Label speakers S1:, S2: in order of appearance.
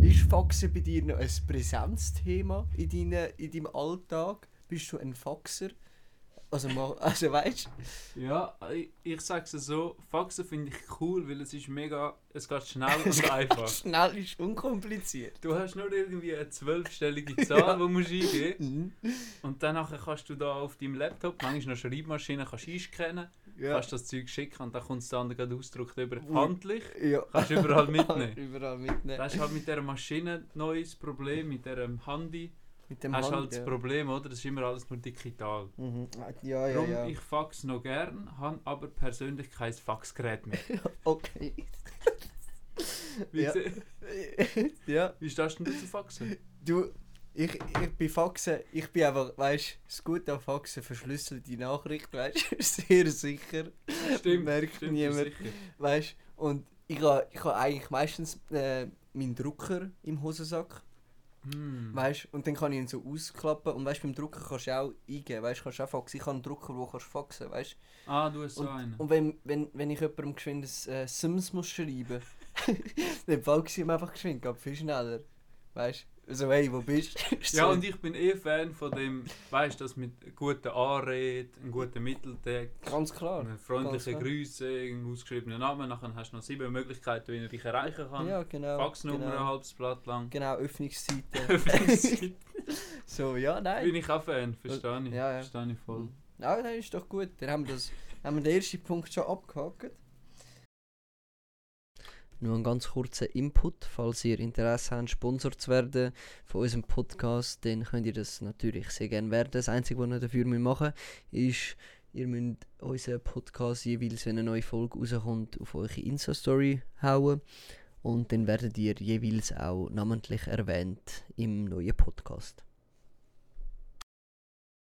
S1: Ist Faxen bei dir noch ein Präsenzthema in, deine, in deinem Alltag? Bist du ein Faxer? Also, also weißt
S2: Ja, ich, ich sag's so, Faxen finde ich cool, weil es ist mega, es geht schnell und einfach.
S1: Schnell ist unkompliziert.
S2: Du hast nur irgendwie eine zwölfstellige Zahl, die du musst eingeben
S1: Mhm.
S2: und dann kannst du da auf deinem Laptop, manchmal noch Schreibmaschine, kannst einscannen,
S1: Ja.
S2: kannst das Zeug schicken und dann kommt es dann gerade ausgedruckt über handlich.
S1: ja.
S2: Kannst du überall mitnehmen.
S1: Überall mitnehmen.
S2: Das ist halt mit dieser Maschine ein neues Problem, mit diesem Handy.
S1: Mit dem
S2: hast
S1: Hand,
S2: halt das
S1: ja.
S2: Problem, oder? Das ist immer alles nur digital.
S1: Mhm. Ja, ja,
S2: Darum,
S1: ja.
S2: ich fax noch gern, habe aber persönlich kein Faxgerät mehr.
S1: Okay.
S2: Wie,
S1: Ja. ja.
S2: wie stehst denn du zu Faxen?
S1: Du, ich, ich bin Faxen, ich bin einfach, weißt du, das Gute an Faxen, verschlüsselte Nachricht, weißt du, sehr sicher.
S2: Stimmt,
S1: Merkt
S2: stimmt,
S1: niemand. Weißt du, und ich habe ich ha eigentlich meistens äh, meinen Drucker im Hosensack,
S2: Hm.
S1: weißt du, und dann kann ich ihn so ausklappen und weißt beim Drucker kannst du auch eingeben, weißt du, kannst auch faxen. Ich habe einen Drucker, wo kannst du faxen, weißt
S2: Ah, du hast
S1: du.
S2: so
S1: Und,
S2: einen.
S1: und wenn, wenn, wenn ich jemandem geschwind ein äh, Sims muss schreiben, dann faxe ich ihm einfach geschwind, geht viel schneller. Weißt? So, hey, wo bist du?
S2: Ja, und ich bin eh Fan von dem, weißt du, das mit guten Anrede, einem guten Mitteltext,
S1: Ganz klar.
S2: einem
S1: ganz.
S2: Grüße, einem ausgeschriebenen Namen. Nachher hast du noch sieben Möglichkeiten, wie er dich erreichen kann.
S1: Ja, genau.
S2: Faxnummer ein
S1: genau.
S2: halbes Blatt lang.
S1: Genau, Öffnungszeiten.
S2: Bin
S1: so, ja, nein.
S2: ich auch Fan, verstehe ich.
S1: Ja, ja.
S2: Verstehe ich voll.
S1: Ja, das ist doch gut. Dann haben wir, das, haben wir den ersten Punkt schon abgehakt. Nur ein ganz kurzer Input, falls ihr Interesse habt, Sponsor zu werden von unserem Podcast, dann könnt ihr das natürlich sehr gerne werden. Das Einzige, was ihr dafür machen müsst, ist, ihr müsst unseren Podcast jeweils, wenn eine neue Folge rauskommt, auf eure Insta-Story hauen. Und dann werdet ihr jeweils auch namentlich erwähnt im neuen Podcast.